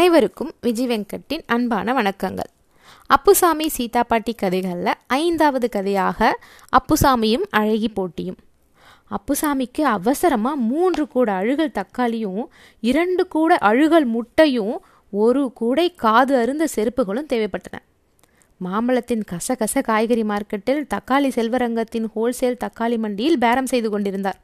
அனைவருக்கும் விஜய் வெங்கட்டின் அன்பான வணக்கங்கள். அப்புசாமி சீதா பாட்டி கதைகளில் ஐந்தாவது கதையாக அப்புசாமியும் அழகி போட்டியும். அப்புசாமிக்கு அவசரமாக மூன்று கூட அழுகல் தக்காளியும் இரண்டு கூட அழுகல் முட்டையும் ஒரு கூடை காது அருந்த செருப்புகளும் தேவைப்பட்டன. மாம்பழத்தின் கசகச காய்கறி மார்க்கெட்டில் தக்காளி செல்வரங்கத்தின் ஹோல்சேல் தக்காளி மண்டியில் பேரம் செய்து கொண்டிருந்தார்.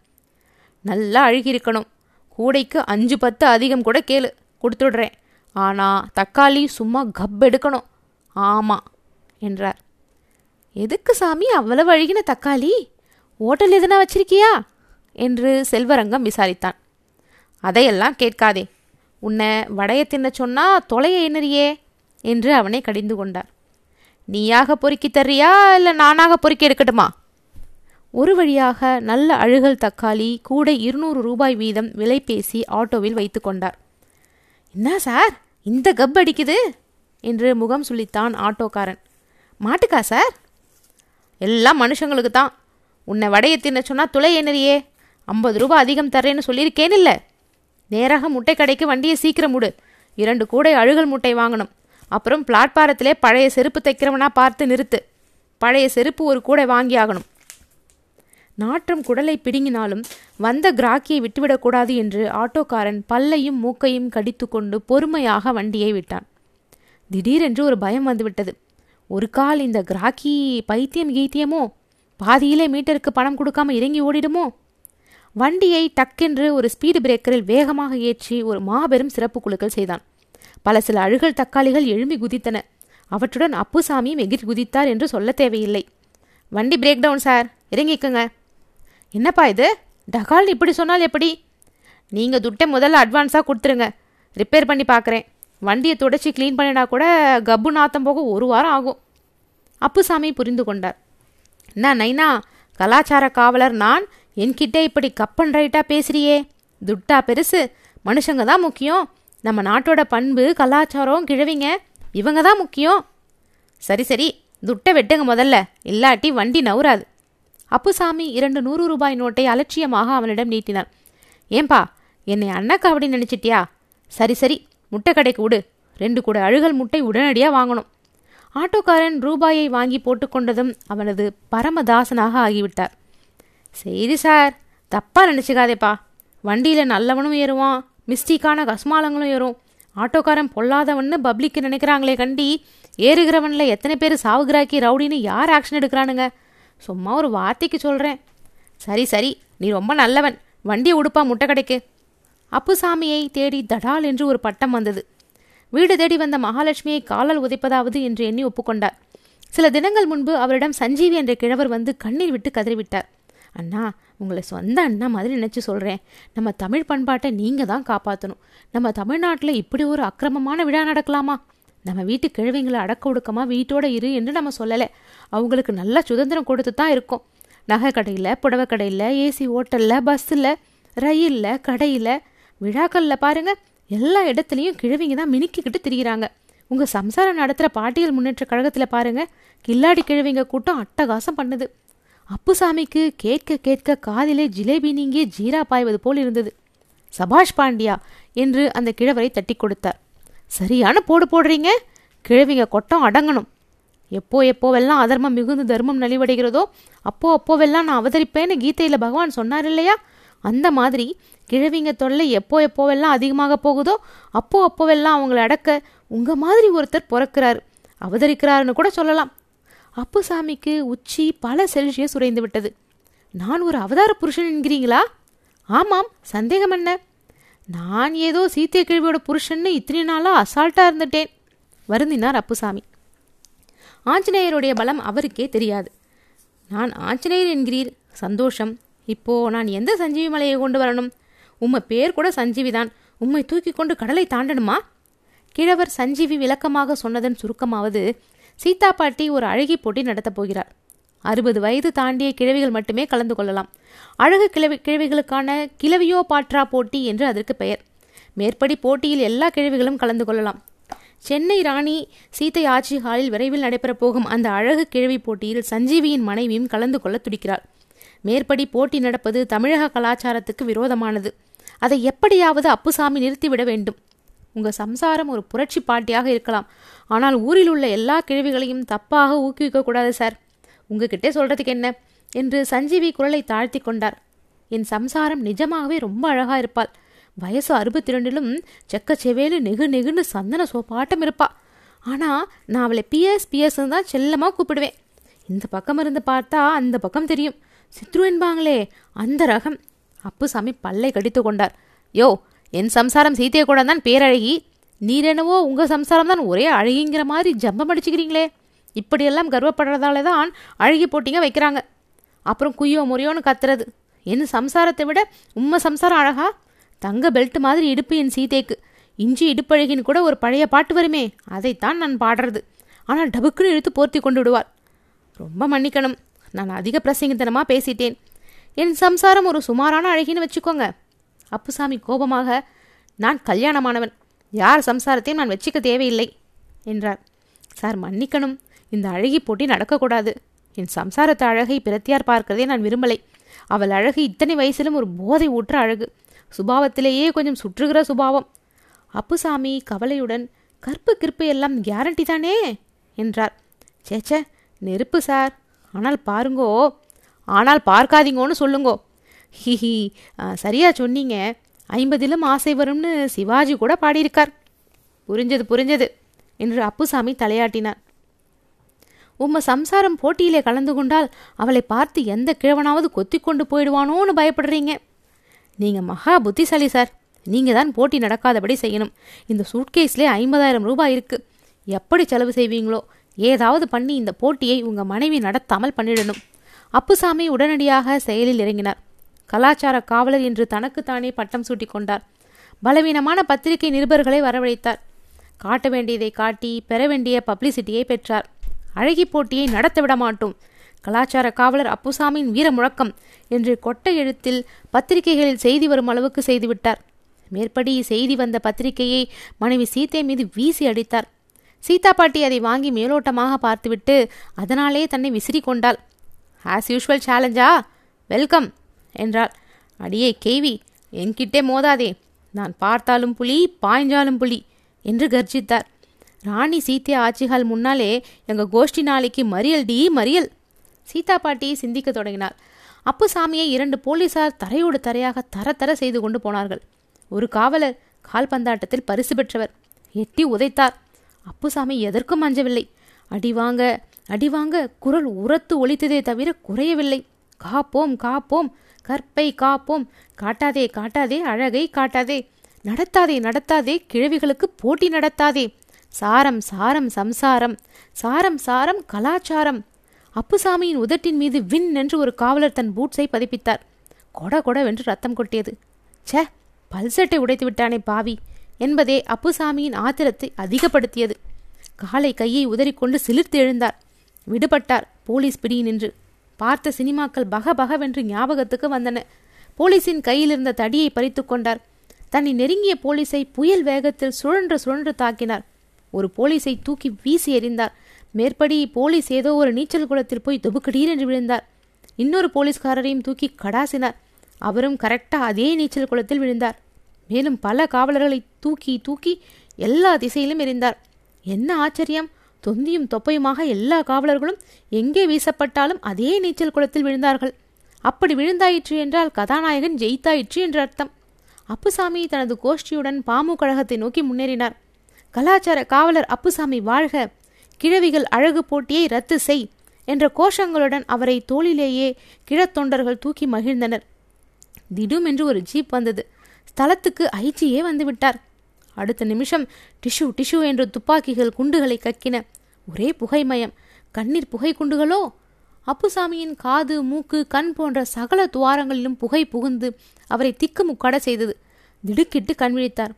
நல்லா அழுகியிருக்கணும். கூடைக்கு அஞ்சு பத்து அதிகம் கூட கேளு. கொடுத்துடுறேன். ஆனால் தக்காளி சும்மா கப் எடுக்கணும். ஆமாம் என்றார். எதுக்கு சாமி அவ்வளவு அழுகின தக்காளி? ஓட்டல் எதுனா வச்சிருக்கியா? என்று செல்வரங்கம் விசாரித்தான். அதையெல்லாம் கேட்காதே. உன்னை வடைய தின்ன சொன்னா தொலைய என்னறியே? என்று அவனை கடிந்து கொண்டார். நீயாக பொறுக்கி தர்றியா? இல்லை நானாக பொறுக்கி எடுக்கட்டுமா? ஒரு வழியாக நல்ல அழுகல் தக்காளி கூட இருநூறு ரூபாய் வீதம் விலை பேசி ஆட்டோவில் வைத்து கொண்டார். என்ன சார்? இந்த கப் அடிக்குது? என்று முகம் சொல்லித்தான் ஆட்டோக்காரன். மாட்டுக்கா சார்? எல்லாம் மனுஷங்களுக்கு தான். உன்னை வடையை தின்ன சொன்னால் துளை என்னறியே ஐம்பது ரூபா அதிகம் தரேன்னு சொல்லியிருக்கேன் இல்லை. நேராக முட்டை கடைக்கு வண்டியை சீக்கிரம் முடு இரண்டு கூடை அழுகல் முட்டை வாங்கணும். அப்புறம் பிளாட்பாரத்திலே பழைய செருப்பு தைக்கிறவனா பார்த்து நிறுத்து. பழைய செருப்பு ஒரு கூடை வாங்கி ஆகணும் நாற்றம் குடலை பிடுங்கினாலும் வந்த கிராக்கியை விட்டுவிடக்கூடாது என்று ஆட்டோக்காரன் பல்லையும் மூக்கையும் கடித்துக்கொண்டு பொறுமையாக வண்டியை விட்டான். திடீரென்று ஒரு பயம் வந்துவிட்டது. ஒரு கால் இந்த கிராக்கி பைத்தியம் கீத்தியமோ? பாதியிலே மீட்டருக்கு பணம் கொடுக்காம இறங்கி ஓடிடுமோ? வண்டியை டக்கென்று ஒரு ஸ்பீடு பிரேக்கரில் வேகமாக ஏற்றி ஒரு மாபெரும் சிறப்பு குழுக்கள் செய்தான். பல சில அழுகல் தக்காளிகள் எழும்பி குதித்தன. அவற்றுடன் அப்புசாமியும் எகிர் குதித்தார் என்று சொல்ல தேவையில்லை. வண்டி பிரேக் டவுன் சார் இறங்கிக்கங்க. என்னப்பா இது? டகால் இப்படி சொன்னால் எப்படி? நீங்கள் துட்டை முதல்ல அட்வான்ஸாக கொடுத்துருங்க. ரிப்பேர் பண்ணி பார்க்குறேன். வண்டியை துடைச்சி க்ளீன் பண்ணினா கூட கப்பு நாத்தம் போக ஒரு வாரம் ஆகும். அப்புசாமி புரிந்து கொண்டார். என்ன நைனா கலாச்சார காவலர் நான்? என்கிட்ட இப்படி கப்பன் ரைட்டாக பேசுறியே? துட்டா பெருசு. மனுஷங்க தான் முக்கியம். நம்ம நாட்டோட பண்பு கலாச்சாரம் கிழவிங்க இவங்க தான் முக்கியம். சரி சரி. துட்டை வெட்டுங்க முதல்ல. இல்லாட்டி வண்டி நவுறாது. அப்புசாமி இரண்டு நூறு ரூபாய் நோட்டை அலட்சியமாக அவனிடம் நீட்டினான். ஏன்பா என்னை அண்ணக்கா அப்படின்னு நினச்சிட்டியா? சரி சரி முட்டை கடைக்கு விடு. ரெண்டு கூட அழுகல் முட்டை உடனடியாக வாங்கணும். ஆட்டோக்காரன் ரூபாயை வாங்கி போட்டுக்கொண்டதும் அவனது பரமதாசனாக ஆகிவிட்டார். சரி சார் தப்பாக நினச்சிக்காதேப்பா. வண்டியில் நல்லவனும் ஏறுவான் மிஸ்டேக்கான கஸ்மாலங்களும் ஏறும். ஆட்டோக்காரன் பொல்லாதவன்னு பப்ளிக்கு நினைக்கிறாங்களே கண்டி ஏறுகிறவனில் எத்தனை பேர் சாவுகிராக்கி ரவுடின்னு யார் ஆக்ஷன் எடுக்கிறானுங்க? சும்மா ஒரு வார்த்தைக்கு சொல்கிறேன் சரி சரி நீ ரொம்ப நல்லவன். வண்டியை உடுப்பா முட்டை கடைக்கு. அப்புசாமியை தேடி தடால் என்று ஒரு பட்டம் வந்தது. வீடு தேடி வந்த மகாலட்சுமியை காலால் உதைப்பதாவது என்று எண்ணி ஒப்புக்கொண்டார். சில தினங்கள் முன்பு அவரிடம் சஞ்சீவி என்ற கிழவர் வந்து கண்ணீர் விட்டு கதறிவிட்டார். அண்ணா உங்களை சொந்த அண்ணா மாதிரி நினச்சி சொல்கிறேன் நம்ம தமிழ் பண்பாட்டை நீங்கள் தான் காப்பாற்றணும் நம்ம தமிழ்நாட்டில் இப்படி ஒரு அக்கிரமமான விழா நடக்கலாமா? நம்ம வீட்டு கிழவிங்களை அடக்க ஒடுக்கமாக வீட்டோட இரு என்று நம்ம சொல்லலை. அவங்களுக்கு நல்ல சுதந்திரம் கொடுத்து தான் இருக்கோம். நகை கடையில் புடவை கடையில் ஏசி ஹோட்டலில் பஸ்ஸில் ரயிலில் கடையில் விழாக்களில் பாருங்கள் எல்லா இடத்துலையும் கிழவிங்க தான் மினுக்கிக்கிட்டு திரிகிறாங்க உங்கள் சம்சாரம் நடத்துகிற பாட்டியல் முன்னேற்ற கழகத்தில் பாருங்கள் கில்லாடி கிழவிங்க கூட்டம் அட்டகாசம் பண்ணுது. அப்புசாமிக்கு கேட்க கேட்க காதிலே ஜிலேபி நீங்கி ஜீரா பாய்வது போல் இருந்தது. சபாஷ் பாண்டியா என்று அந்த கிழவரை தட்டி கொடுத்தார். சரியான போடு போடுறீங்க? கிழவிங்க கொட்டம் அடங்கணும். எப்போ எப்போவெல்லாம் அதர்மம் மிகுந்து தர்மம் நலிவடைகிறதோ அப்போ அப்போவெல்லாம் நான் அவதரிப்பேன்னு கீதையில் பகவான் சொன்னார் இல்லையா? அந்த மாதிரி கிழவிங்க தொல்லை எப்போ எப்போவெல்லாம் அதிகமாக போகுதோ அப்போ அப்போவெல்லாம் அவங்களை அடக்க உங்கள் மாதிரி ஒருத்தர் பிறக்கிறார். அவதரிக்கிறாருன்னு கூட சொல்லலாம். அப்புசாமிக்கு உச்சி பல செல்சியஸ் உறைந்து விட்டது. நான் ஒரு அவதார புருஷன் என்கிறீங்களா? ஆமாம் சந்தேகம் என்ன? நான் ஏதோ சீத்திய கிழவியோட புருஷன்னு இத்தனை நாளாக அசால்ட்டாக இருந்துட்டேன். வருந்தினார் அப்புசாமி. ஆஞ்சநேயருடைய பலம் அவருக்கே தெரியாது. நான் ஆஞ்சநேயர் என்கிறீர். சந்தோஷம். இப்போ நான் எந்த சஞ்சீவி மலையை கொண்டு வரணும்? உம்மை பேர் கூட சஞ்சீவி தான் உம்மை தூக்கி கொண்டு கடலை தாண்டணுமா? கிழவர் சஞ்சீவி விளக்கமாக சொன்னதன் சுருக்கமாவது சீதா பாட்டி ஒரு அழகி போட்டி நடத்தப் போகிறார். அறுபது வயது தாண்டிய கிழவிகள் மட்டுமே கலந்து கொள்ளலாம். அழகு கிழவி கிழவிகளுக்கான கிழவியோ பாட்ரா போட்டி என்று அதற்கு பெயர். மேற்படி போட்டியில் எல்லா கிழவிகளும் கலந்து கொள்ளலாம். சென்னை ராணி சீத்தை ஆட்சி ஹாலில் விரைவில் நடைபெறப் போகும் அந்த அழகு கிழவி போட்டியில் சஞ்சீவியின் மனைவியும் கலந்து கொள்ள துடிக்கிறார் மேற்படி போட்டி நடப்பது தமிழக கலாச்சாரத்துக்கு விரோதமானது. அதை எப்படியாவது அப்புசாமி நிறுத்திவிட வேண்டும். உங்கள் சம்சாரம் ஒரு புரட்சி பாட்டியாக இருக்கலாம். ஆனால் ஊரில் உள்ள எல்லா கிழவிகளையும் தப்பாக ஊக்குவிக்கக்கூடாது சார். உங்ககிட்டே சொல்கிறதுக்கு என்ன? என்று சஞ்சீவி குரலை தாழ்த்தி கொண்டார். என் சம்சாரம் நிஜமாகவே ரொம்ப அழகாக இருப்பாள். வயசு அறுபத்தி ரெண்டிலும் செக்க செவேலு நெகு நெகுன்னு சந்தன சோப்பாட்டம் இருப்பா. ஆனால் நான் அவளை பிஎஸ் பிஎஸ்ன்னு தான் செல்லமாக கூப்பிடுவேன். இந்த பக்கம் இருந்து பார்த்தா அந்த பக்கம் தெரியும். சித்ரு என்பாங்களே அந்த ரகம். அப்புசாமி பல்லை கடித்து கொண்டார். யோ என் சம்சாரம் சீத்தைய கூட தான் பேரழகி. நீரெனவோ உங்கள் சம்சாரம் தான் ஒரே அழகிங்கிற மாதிரி ஜம்பம் அடிச்சுக்கிறீங்களே. இப்படியெல்லாம் கர்வப்படுறதால தான் அழுகி போட்டிங்க வைக்கிறாங்க. அப்புறம் குய்யோ முறையோன்னு கத்துறது. என் சம்சாரத்தை விட உம்மை சம்சாரம் அழகா? தங்க பெல்ட் மாதிரி இடுப்பு என் சீதைக்கு. இஞ்சி இடுப்பழகின்னு கூட ஒரு பழைய பாட்டு வருமே அதைத்தான் நான் பாடுறது. ஆனால் டபுக்குன்னு இழுத்து போர்த்தி கொண்டு விடுவார். ரொம்ப மன்னிக்கணும். நான் அதிக பிரசங்கத்தனமாக பேசிட்டேன். என் சம்சாரம் ஒரு சுமாரான அழகின்னு வச்சுக்கோங்க. அப்புசாமி கோபமாக நான் கல்யாணமானவன். யார் சம்சாரத்தையும் நான் வச்சிக்க தேவையில்லை என்றார். சார் மன்னிக்கணும். இந்த அழகி போட்டி நடக்கக்கூடாது. என் சம்சாரத்து அழகை பிரத்தியார் பார்க்கிறதே நான் விரும்பலை. அவள் அழகு இத்தனை வயசிலும் ஒரு போதை ஊற்ற அழகு. சுபாவத்திலேயே கொஞ்சம் சுற்றுகிற சுபாவம். அப்புசாமி கவலையுடன் கற்பு கிற்பு எல்லாம் கேரண்டி தானே? என்றார். சேச்சே நெருப்பு சார். ஆனால் பாருங்கோ. ஆனால் பார்க்காதீங்கோன்னு சொல்லுங்கோ. ஹிஹி சரியா சொன்னீங்க. ஐம்பதிலும் ஆசை வரும்னு சிவாஜி கூட பாடியிருக்கார். புரிஞ்சது புரிஞ்சது. என்று அப்புசாமி தலையாட்டினார். உம்ம சம்சாரம் போட்டியிலே கலந்து கொண்டால் அவளை பார்த்து எந்த கிழவனாவது கொத்தி கொண்டு போயிடுவானோன்னு பயப்படுறீங்க. நீங்க மகா புத்திசாலி சார். நீங்க தான் போட்டி நடக்காதபடி செய்யணும். இந்த சூட்கேஸ்லேயே ஐம்பதாயிரம் ரூபாய் இருக்கு. எப்படி செலவு செய்வீங்களோ? ஏதாவது பண்ணி இந்த போட்டியை உங்க மனைவி நடத்தாமல் பண்ணிடணும். அப்புசாமி உடனடியாக செயலில் இறங்கினார். கலாச்சார காவலர் என்று தனக்குத்தானே பட்டம் சூட்டி கொண்டார். பலவீனமான பத்திரிகை நிருபர்களை வரவழைத்தார். காட்ட வேண்டியதை காட்டி பெற வேண்டிய பப்ளிசிட்டியை பெற்றார். அழகி போட்டியை நடத்தவிட மாட்டோம் கலாச்சார காவலர் அப்புசாமியின் வீர முழக்கம் என்று கொட்டை எழுத்தில் பத்திரிகைகளில் செய்தி வரும் அளவுக்கு செய்துவிட்டார். மேற்படி செய்தி வந்த பத்திரிகையை மனைவி சீத்தை மீது வீசி அடித்தார். சீதா பாட்டி அதை வாங்கி மேலோட்டமாக பார்த்துவிட்டு அதனாலே தன்னை விசிறி கொண்டாள் ஆஸ் யூஷுவல் சேலஞ்சா வெல்கம் என்றாள். அடியே கேவி என்கிட்டே மோதாதே. நான் பார்த்தாலும் புலி பாய்ஞ்சாலும் புலி என்று கர்ஜித்தார். ராணி சீத்தியா ஆட்சிகள் முன்னாலே எங்கள் கோஷ்டி நாளைக்கு மறியல் டி மறியல். சீதா பாட்டி சிந்திக்க தொடங்கினார் அப்புசாமியை இரண்டு போலீசார் தரையோடு தரையாக தர தர செய்து கொண்டு போனார்கள். ஒரு காவலர் கால்பந்தாட்டத்தில் பரிசு பெற்றவர் எட்டி உதைத்தார். அப்புசாமி எதற்கும் அஞ்சவில்லை. அடிவாங்க அடிவாங்க குரல் உரத்து ஒழித்ததே தவிர குறையவில்லை. காப்போம் காப்போம் கற்பை காப்போம். காட்டாதே காட்டாதே அழகை காட்டாதே. நடத்தாதே நடத்தாதே கிழவிகளுக்கு போட்டி நடத்தாதே. சாரம் சாரம் சம்சாரம் சாரம் சாரம் கலாச்சாரம். அப்புசாமியின் உதட்டின் மீது வின் என்று ஒரு காவலர் தன் பூட்ஸை பதிப்பித்தார். கொட கொட வென்று ரத்தம் கொட்டியது. ச்சே பல்சட்டை உடைத்து விட்டானே பாவி என்பதே அப்புசாமியின் ஆத்திரத்தை அதிகப்படுத்தியது. காலை கையை உதறிக்கொண்டு சிலிர்த்து எழுந்தார். விடுபட்டார் போலீஸ் பிடி நின்று. பார்த்த சினிமாக்கள் பக பகவென்று ஞாபகத்துக்கு வந்தன. போலீஸின் கையிலிருந்த தடியை பறித்து கொண்டார். தன்னை நெருங்கிய போலீஸை புயல் வேகத்தில் சுழன்று சுழன்று தாக்கினார். ஒரு போலீஸை தூக்கி வீசி எறிந்தார். மேற்படி போலீஸ் ஏதோ ஒரு நீச்சல் குளத்தில் போய் தொபுக்கடீர் என்று விழுந்தார். இன்னொரு போலீஸ்காரரையும் தூக்கி கடாசினார். அவரும் கரெக்டாக அதே நீச்சல் குளத்தில் விழுந்தார். மேலும் பல காவலர்களை தூக்கி தூக்கி எல்லா திசையிலும் எறிந்தார். என்ன ஆச்சரியம்! தொந்தியும் தொப்பையுமாக எல்லா காவலர்களும் எங்கே வீசப்பட்டாலும் அதே நீச்சல் குளத்தில் விழுந்தார்கள். அப்படி விழுந்தாயிற்று என்றால் கதாநாயகன் ஜெயித்தாயிற்று என்று அர்த்தம். அப்புசாமி தனது கோஷ்டியுடன் பாமு கழகத்தை நோக்கி முன்னேறினார். கலாச்சார காவலர் அப்புசாமி வாழ்க கிழவிகள் அழகு போட்டியை ரத்து செய் என்ற கோஷங்களுடன் அவரை தோளிலேயே கிழத்தொண்டர்கள் தூக்கி மகிழ்ந்தனர். திடும் என்று ஒரு ஜீப் வந்தது. ஸ்தலத்துக்கு ஐஜியே வந்துவிட்டார். அடுத்த நிமிஷம் டிஷு டிஷு என்று துப்பாக்கிகள் குண்டுகளை கக்கின. ஒரே புகைமயம். கண்ணீர் புகை குண்டுகளோ? அப்புசாமியின் காது மூக்கு கண் போன்ற சகல துவாரங்களிலும் புகை புகுந்து அவரை திக்குமுக்காட செய்தது. திடுக்கிட்டு கண் விழித்தார்.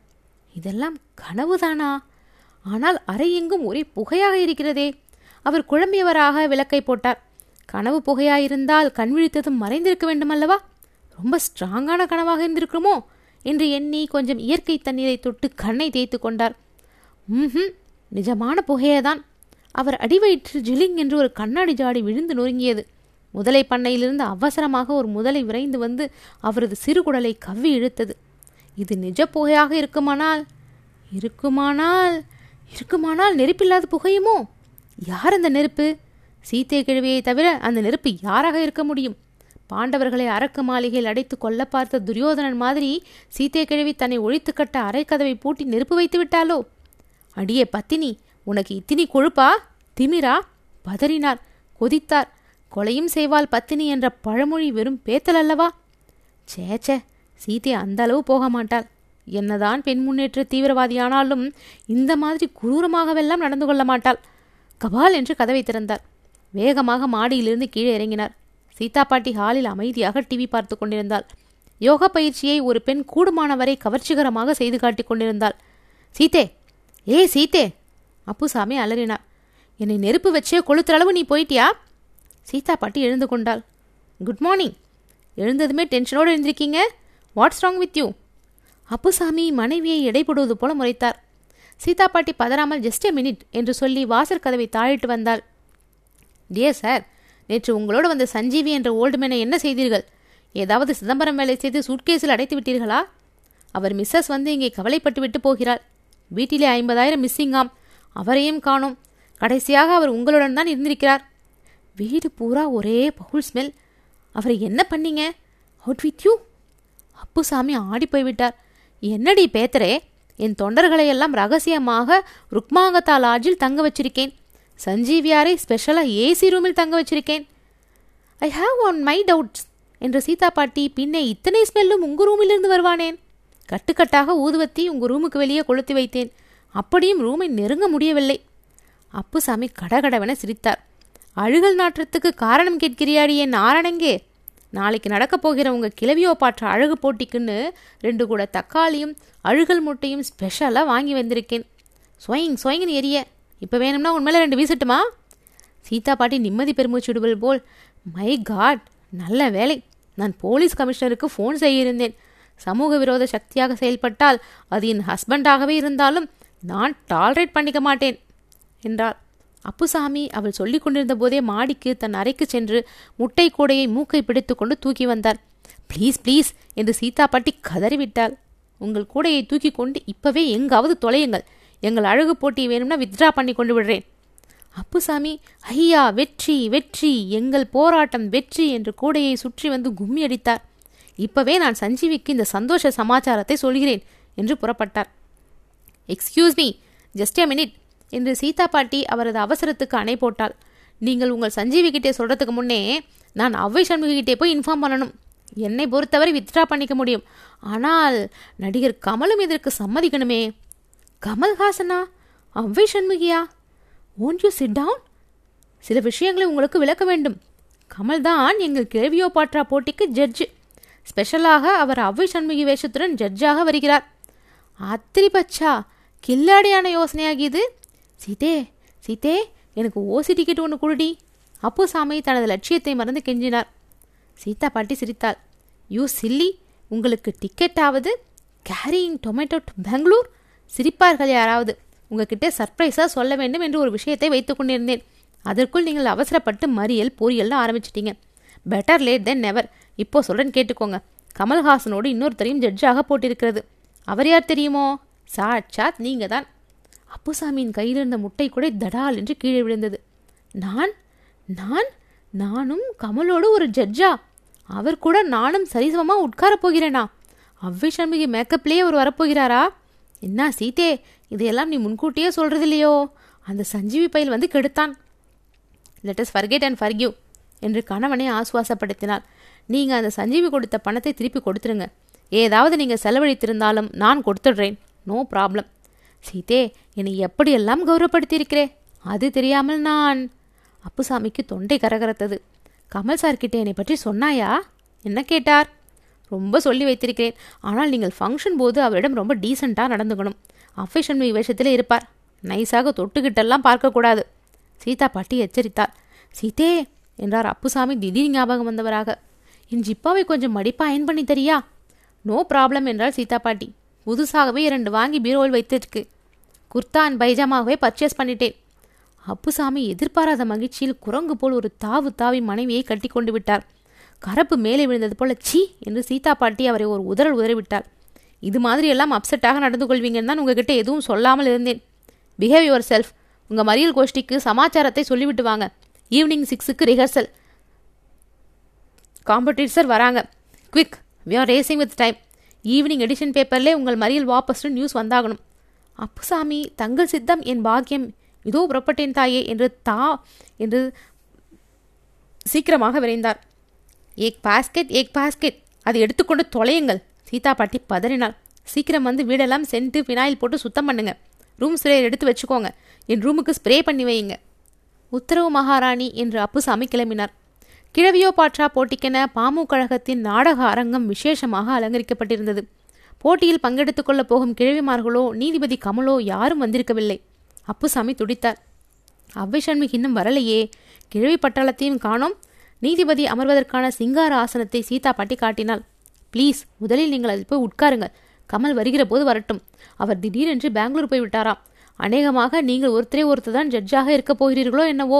இதெல்லாம் கனவுதானா? ஆனால் அறை எங்கும் ஒரே புகையாக இருக்கிறதே. அவர் குழம்பியவராக விளக்கை போட்டார். கனவு புகையாயிருந்தால் கண் விழித்ததும் மறைந்திருக்க வேண்டுமல்லவா? ரொம்ப ஸ்ட்ராங்கான கனவாக இருந்திருக்குமோ என்று எண்ணி கொஞ்சம் இயற்கை தண்ணீரை தொட்டு கண்ணை தேய்த்து கொண்டார். ம் நிஜமான புகையதான். அவர் அடிவயிற்றில் ஜிலிங் என்று ஒரு கண்ணாடி ஜாடி விழுந்து நொறுங்கியது. முதலை பண்ணையிலிருந்து அவசரமாக ஒரு முதலை விரைந்து வந்து அவரது சிறுகுடலை கவ்வி இழுத்தது. இது நிஜ புகையாக இருக்குமானால்? இருக்குமானால்? இருக்குமானால் நெருப்பில்லாத புகையுமோ? யார் அந்த நெருப்பு? சீத்தை கிழவியை தவிர அந்த நெருப்பு யாராக இருக்க முடியும்? பாண்டவர்களை அரக்கு மாளிகையில் அடைத்து கொல்ல பார்த்த துரியோதனன் மாதிரி சீத்தை கிழவி தன்னை ஒழித்து கட்ட அரைக்கதவை பூட்டி நெருப்பு வைத்து விட்டாலோ அடியே பத்தினி உனக்கு இத்தினி கொழுப்பா? திமிரா? பதறினார் கொதித்தார். கொலையும் செய்வாள் பத்தினி என்ற பழமொழி வெறும் பேத்தல் அல்லவா? சேச்சே சீதை அந்த அளவு போக மாட்டாள். என்னதான் பெண் முன்னேற்ற தீவிரவாதியானாலும் இந்த மாதிரி குரூரமாகவெல்லாம் நடந்து கொள்ள மாட்டாள். கபால் என்று கதவை திறந்தார் வேகமாக மாடியிலிருந்து கீழே இறங்கினார். சீதா பாட்டி ஹாலில் அமைதியாக டிவி பார்த்து கொண்டிருந்தாள். யோகா பயிற்சியை ஒரு பெண் கூடுமானவரை கவர்ச்சிகரமாக செய்து காட்டிக் கொண்டிருந்தாள். சீதே! ஏ சீதே! அப்புசாமி அலறினார். என்னை நெருப்பு வச்சே கொளுத்துற அளவு நீ போயிட்டியா? சீதா பாட்டி எழுந்து கொண்டாள். Good morning. எழுந்ததுமே டென்ஷனோடு எழுந்திருக்கீங்க? What's wrong with you Appusamy மனைவியை எடைபடுவது போல முறைத்தார். சீதா பாட்டி பதறாமல் ஜஸ்ட் எ மினிட் என்று சொல்லி வாசற் கதவை தாழிட்டு வந்தாள். டியர் சார் நேற்று உங்களோடு வந்த சஞ்சீவி என்ற ஓல்டுமேனை என்ன செய்தீர்கள்? ஏதாவது சிதம்பரம் வேலை செய்து சூட்கேஸில் அடைத்து விட்டீர்களா? அவர் மிஸ்ஸஸ் வந்து இங்கே கவலைப்பட்டு விட்டு போகிறார் வீட்டிலே ஐம்பதாயிரம் மிஸ்ஸிங்காம் அவரையும் காணோம். கடைசியாக அவர் உங்களுடன் தான் இருந்திருக்கிறார். வீடு பூரா ஒரே பகுல் ஸ்மெல் அவரை என்ன பண்ணீங்க? அவுட் வித் யூ அப்புசாமி ஆடி போய்விட்டார் என்னடி பேத்தரே என் தொண்டர்களை எல்லாம் ரகசியமாக ருக்மாங்கத்தா லாட்ஜில் தங்க வச்சிருக்கேன். சஞ்சீவியாரை ஸ்பெஷலாக ஏசி ரூமில் தங்க வச்சிருக்கேன். I have one my doubts என்று சீதா பாட்டி பின்னே இத்தனை ஸ்மெல்லும் உங்கள் ரூமிலிருந்து வருவானேன். கட்டுக்கட்டாக ஊதுவத்தி உங்கள் ரூமுக்கு வெளியே கொளுத்தி வைத்தேன். அப்படியும் ரூமை நெருங்க முடியவில்லை. அப்புசாமி கடகடவென சிரித்தார். அழுகல் நாற்றத்துக்கு காரணம் கேட்கிறியாடி என் ஆரணங்கே நாளைக்கு நடக்கப் போகிற உங்கள் கிளவியோ பாற்ற அழகு போட்டிக்குன்னு ரெண்டு கூட தக்காளியும் அழுகல் முட்டையும் ஸ்பெஷலாக வாங்கி வந்திருக்கேன். சுவைங் சுவைங்கன்னு எரிய. இப்போ வேணும்னா உண்மையில ரெண்டு வீசட்டுமா? சீதா பாட்டி நிம்மதி பெருமூச்சு விடுவல் போல் மை காட் நல்ல வேலை. நான் போலீஸ் கமிஷனருக்கு ஃபோன் செய்யிருந்தேன். சமூக விரோத சக்தியாக செயல்பட்டால் அது என் ஹஸ்பண்டாகவே இருந்தாலும் நான் டாலரேட் பண்ணிக்க மாட்டேன் என்றாள். அப்புசாமி அவள் சொல்லிக் கொண்டிருந்த போதே மாடிக்கு தன் அறைக்கு சென்று முட்டை கூடையை மூக்கை பிடித்து கொண்டு தூக்கி வந்தார் ப்ளீஸ் ப்ளீஸ் என்று சீதா பாட்டி கதறிவிட்டாள். உங்கள் கூடையை தூக்கி கொண்டு இப்பவே எங்காவது தொலையுங்கள். எங்கள் அழகு போட்டி வேணும்னா வித்ட்ரா பண்ணி கொண்டு விடுறேன். அப்புசாமி ஐயா வெற்றி வெற்றி எங்கள் போராட்டம் வெற்றி என்று கூடையை சுற்றி வந்து கும்மி அடித்தார். இப்பவே நான் சஞ்சீவிக்கு இந்த சந்தோஷ சமாச்சாரத்தை சொல்கிறேன் என்று புறப்பட்டார். Excuse me just a minute என்று சீதா பாட்டி அவரது அவசரத்துக்கு அணை போட்டாள். நீங்கள் உங்கள் சஞ்சீவி கிட்டே சொல்கிறதுக்கு முன்னே நான் அவ்வை சண்முகி கிட்டே போய் இன்ஃபார்ம் பண்ணணும். என்னை பொறுத்தவரை வித்ட்ரா பண்ணிக்க முடியும். ஆனால் நடிகர் கமலும் இதற்கு சம்மதிக்கணுமே. கமல்ஹாசனா? அவ்வை சண்முகியா? ஓன்ட் யூ சிட் டவுன் சில விஷயங்களை உங்களுக்கு விளக்க வேண்டும். கமல் தான் எங்கள் கிழவியோ பாட்ரா போட்டிக்கு ஜட்ஜு ஸ்பெஷலாக அவர் அவ்வை சண்முகி வேஷத்துடன் ஜட்ஜாக வருகிறார். அத்திரி பச்சா கில்லாடியான யோசனையாகியது சீதே சீதே எனக்கு ஓசி டிக்கெட் ஒன்று குடுடி. அப்புசாமி தனது லட்சியத்தை மறந்து கெஞ்சினார். சீதா பாட்டி சிரித்தாள். யூ சில்லி உங்களுக்கு டிக்கெட்டாவது கேரியிங் டொமேட்டோ டு பெங்களூர் சிரிப்பார்கள் யாராவது. உங்ககிட்ட சர்ப்ரைஸாக சொல்ல வேண்டும் என்று ஒரு விஷயத்தை வைத்து கொண்டிருந்தேன். அதற்குள் நீங்கள் அவசரப்பட்டு மறியல் பொரியல்னு ஆரம்பிச்சிட்டீங்க. பெட்டர் லேட் தென் நெவர் இப்போ சொல்கிறேன்னு கேட்டுக்கோங்க. கமல்ஹாசனோடு இன்னொருத்தரையும் ஜட்ஜாக போட்டிருக்கிறது. அவர் யார் தெரியுமோ? சாட்சாத் நீங்கள் தான் அப்புசாமியின் கையில் இருந்த முட்டை கூட தடால் என்று கீழே விழுந்தது. நான் நான் நானும் கமலோடு ஒரு ஜட்ஜா. அவர் கூட நானும் சரிசமமாக உட்கார போகிறேனா? அவ்வை சண்முகி மேக்கப்லேயே அவர் வரப்போகிறாரா? என்ன சீதே இதையெல்லாம் நீ முன்கூட்டியே சொல்கிறது இல்லையோ அந்த சஞ்சீவி பயில் வந்து கெடுத்தான். லெட்டஸ் ஃபர்கெட் அண்ட் ஃபர்கியூ என்று கணவனை ஆசுவாசப்படுத்தினாள். நீங்கள் அந்த சஞ்சீவி கொடுத்த பணத்தை திருப்பி கொடுத்துருங்க. ஏதாவது நீங்கள் செலவழித்திருந்தாலும் நான் கொடுத்துடுறேன். நோ ப்ராப்ளம் சீதே என்னை எப்படியெல்லாம் கௌரவப்படுத்தியிருக்கிறே? அது தெரியாமல் நான். அப்புசாமிக்கு தொண்டை கரகரத்தது. கமல் சார்கிட்ட என்னை பற்றி சொன்னாயா? என்ன கேட்டார்? ரொம்ப சொல்லி வைத்திருக்கிறேன். ஆனால் நீங்கள் ஃபங்க்ஷன் போது அவரிடம் ரொம்ப டீசெண்டாக நடந்துக்கணும். அஃபிஷன் வேஷத்தில் இருப்பார். நைஸாக தொட்டுக்கிட்டெல்லாம் பார்க்கக்கூடாது. சீதா பாட்டி எச்சரித்தார். சீதே என்றார் அப்புசாமி திடீர் ஞாபகம் வந்தவராக. என் ஜிப்பாவை கொஞ்சம் மடிப்பாக அயன் பண்ணி தரியா? நோ ப்ராப்ளம் என்றார் சீதா பாட்டி. புதுசாகவே இரண்டு வாங்கி பீரோவில் வைத்திருக்கு. குர்தா அண்ட் பைஜாமாவே பர்ச்சேஸ் பண்ணிட்டேன். அப்புசாமி எதிர்பாராத மகிழ்ச்சியில் குரங்கு போல் ஒரு தாவு தாவி மனைவியை கட்டி கொண்டு விட்டார். கரப்பு மேலே விழுந்தது போல சீ என்று சீதா பாட்டி அவரை ஒரு உதறல் உதறிவிட்டார் இது மாதிரி எல்லாம் அப்செட்டாக நடந்து கொள்வீங்கன்னு தான் உங்ககிட்ட எதுவும் சொல்லாமல் இருந்தேன். பிஹேவ் யுவர் செல்ஃப் உங்கள் மறியல் கோஷ்டிக்கு சமாச்சாரத்தை சொல்லிவிட்டு வாங்க. ஈவினிங் சிக்ஸுக்கு ரிஹர்சல் காம்படிட்டர் வராங்க. Quick we are racing with time evening edition பேப்பர்லே உங்கள் மறியல் வாபஸ்னு நியூஸ் வந்தாகணும். அப்புசாமி தங்கள் சித்தம் என் பாக்கியம். இதோ புறப்பட்டேன் தாயே என்று தா என்று சீக்கிரமாக விரைந்தார். ஏக் பாஸ்கெட் ஏக் பாஸ்கெட் அதை எடுத்துக்கொண்டு தொலையுங்கள். சீதா பாட்டி பதறினாள். சீக்கிரம் வந்து வீடெல்லாம் சென்ட்டு ஃபினாயில் போட்டு சுத்தம் பண்ணுங்க. ரூம் ஸ்ப்ரே எடுத்து வச்சுக்கோங்க. என் ரூமுக்கு ஸ்ப்ரே பண்ணி வையுங்க. உத்தரவு மகாராணி என்று அப்புசாமி கிளம்பினார். கிழவியோ பாற்றா போட்டிக்கென பாமு கழகத்தின் நாடக அரங்கம் விசேஷமாக அலங்கரிக்கப்பட்டிருந்தது. போட்டியில் பங்கெடுத்துக் கொள்ளப் போகும் கிழவிமார்களோ நீதிபதி கமலோ யாரும் வந்திருக்கவில்லை. அப்புசாமி துடித்தார். அவ்வை சண்முகி இன்னும் வரலையே. கிழவி பட்டாளத்தையும் காணோம். நீதிபதி அமர்வதற்கான சிங்கார ஆசனத்தை சீதா பாட்டி காட்டினாள். ப்ளீஸ் முதலில் நீங்கள் அதில் போய் உட்காருங்கள். கமல் வருகிற போது வரட்டும். அவர் திடீரென்று பெங்களூர் போய் விட்டாராம் அநேகமாக நீங்கள் ஒருத்தரே ஒருத்தர் தான் ஜட்ஜாக இருக்கப் போகிறீர்களோ என்னவோ?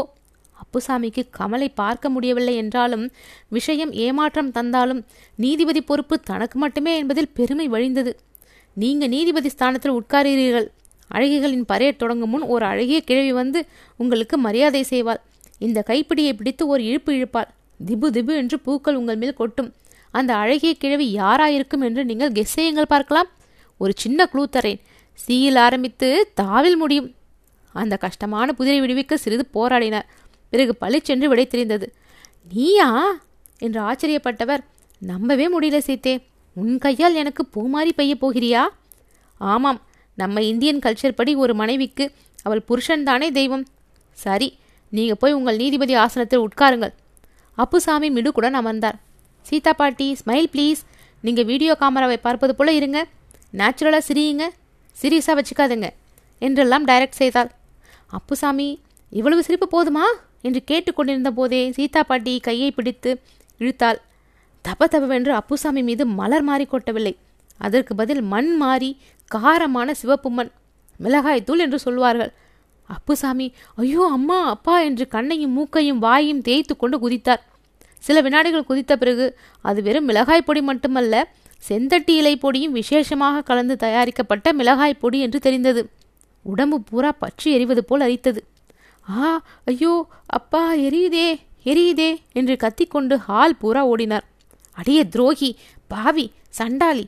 அப்புசாமிக்கு கமலை பார்க்க முடியவில்லை என்றாலும் விஷயம் ஏமாற்றம் தந்தாலும் நீதிபதி பொறுப்பு தனக்கு மட்டுமே என்பதில் பெருமை வழிந்தது. நீங்க நீதிபதி ஸ்தானத்தில் உட்காருகிறீர்கள் அழகிகளின் பரேட் தொடங்கும் முன் ஒரு அழகிய கிழவி வந்து உங்களுக்கு மரியாதை செய்வாள். இந்த கைப்பிடியை பிடித்து ஒரு இழுப்பு இழுப்பாள். திபு திபு என்று பூக்கள் உங்கள் மேல் கொட்டும். அந்த அழகிய கிழவி யாராயிருக்கும் என்று நீங்கள் கெஸ் செய்யுங்கள் பார்க்கலாம். ஒரு சின்ன குழு தரேன் சீயில் ஆரம்பித்து தாவில் முடியும். அந்த கஷ்டமான புதிரை விடுவிக்க சிறிது போராடினார். பிறகு பளிச்சென்று விடை தெரிந்தது. நீயா? என்று ஆச்சரியப்பட்டவர். நம்பவே முடியல சீத்தே. உன் கையால் எனக்கு பூமாரி பெய்ய போகிறியா? ஆமாம். நம்ம இந்தியன் கல்ச்சர் படி ஒரு மனைவிக்கு அவள் புருஷன்தானே தெய்வம். சரி நீங்க போய் உங்கள் நீதிபதி ஆசனத்தில் உட்காருங்கள். அப்புசாமி மிடுக்குடன் அமர்ந்தார். சீதா பாட்டி ஸ்மைல் ப்ளீஸ் நீங்கள் வீடியோ கேமராவை பார்ப்பது போல இருங்க. நேச்சுரலாக சிரியுங்க. சீரியஸாக வச்சுக்காதுங்க. என்றெல்லாம் டைரக்ட் செய்தாள். அப்புசாமி இவ்வளவு சிரிப்பு போதுமா? என்று கேட்டுக்கொண்டிருந்த போதே சீதா பாட்டி கையை பிடித்து இழுத்தாள். தப தபவென்று அப்புசாமி மீது மலர் மாறி கொட்டவில்லை. அதற்கு பதில் மண் மாறி காரமான சிவப்பு மண் மிளகாய் தூள் என்று சொல்வார்கள். அப்புசாமி ஐயோ அம்மா அப்பா என்று கண்ணையும் மூக்கையும் வாயையும் தேய்த்து கொண்டு குதித்தார். சில வினாடிகள் குதித்த பிறகு அது வெறும் மிளகாய் பொடி மட்டுமல்ல செந்தட்டி இலை பொடியும் விசேஷமாக கலந்து தயாரிக்கப்பட்ட மிளகாய் பொடி என்று தெரிந்தது. உடம்பு பூரா பற்றி எரிவது போல் அரித்தது. ஆ ஐயோ அப்பா எரியுதே எரியுதே என்று கத்திக்கொண்டு ஹால் பூரா ஓடினார். அடியே துரோகி பாவி சண்டாளி.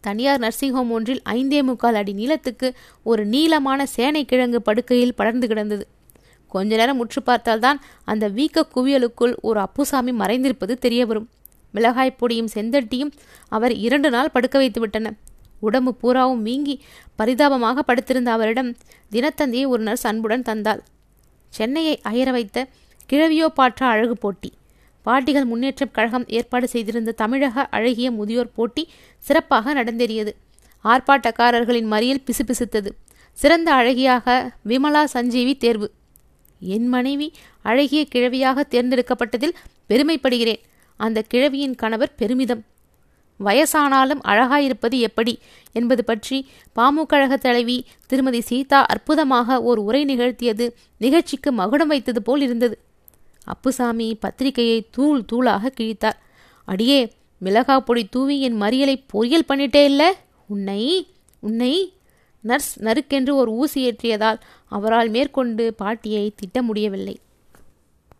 தனியார் நர்சிங் ஹோம் ஒன்றில் ஐந்தே முக்கால் அடி நீளத்துக்கு ஒரு நீளமான சேனை கிழங்கு படுக்கையில் படர்ந்து கிடந்தது. கொஞ்ச நேரம் முற்று பார்த்தால்தான் அந்த வீக்க குவியலுக்குள் ஒரு அப்புசாமி மறைந்திருப்பது தெரிய வரும் மிளகாய் பொடியும் செந்தட்டியும் அவர் இரண்டு நாள் படுக்க வைத்து விட்டன. உடம்பு பூராவும் வீங்கி பரிதாபமாக படுத்திருந்த அவரிடம் தினத்தந்தியை ஒரு நர்ஸ் அன்புடன் தந்தாள். சென்னையை அயர வைத்த கிழவியோ பாற்ற அழகு போட்டி. பாட்டிகள் முன்னேற்றக் கழகம் ஏற்பாடு செய்திருந்த தமிழக அழகிய முதியோர் போட்டி சிறப்பாக நடந்தேறியது. ஆர்ப்பாட்டக்காரர்களின் மறியல் பிசுபிசுத்தது. சிறந்த அழகியாக விமலா சஞ்சீவி தேர்வு. என் மனைவி அழகிய கிழவியாக தேர்ந்தெடுக்கப்பட்டதில் பெருமைப்படுகிறேன். அந்த கிழவியின் கணவர் பெருமிதம். வயசானாலும் அழகாயிருப்பது எப்படி என்பது பற்றி பாமுகழக தலைவி திருமதி சீதா அற்புதமாக ஓர் உரை நிகழ்த்தியது நிகழ்ச்சிக்கு மகுடம் வைத்தது போல் இருந்தது. அப்புசாமி பத்திரிகையை தூள் தூளாக கிழித்தார். அடியே மிளகா பொடி தூவி என் மறியலை பொரியல் பண்ணிட்டே இல்லை? உன்னை உன்னை? நர்ஸ் நறுக்கென்று ஒரு ஊசி ஏற்றியதால் அவரால் மேற்கொண்டு பாட்டியை திட்ட முடியவில்லை.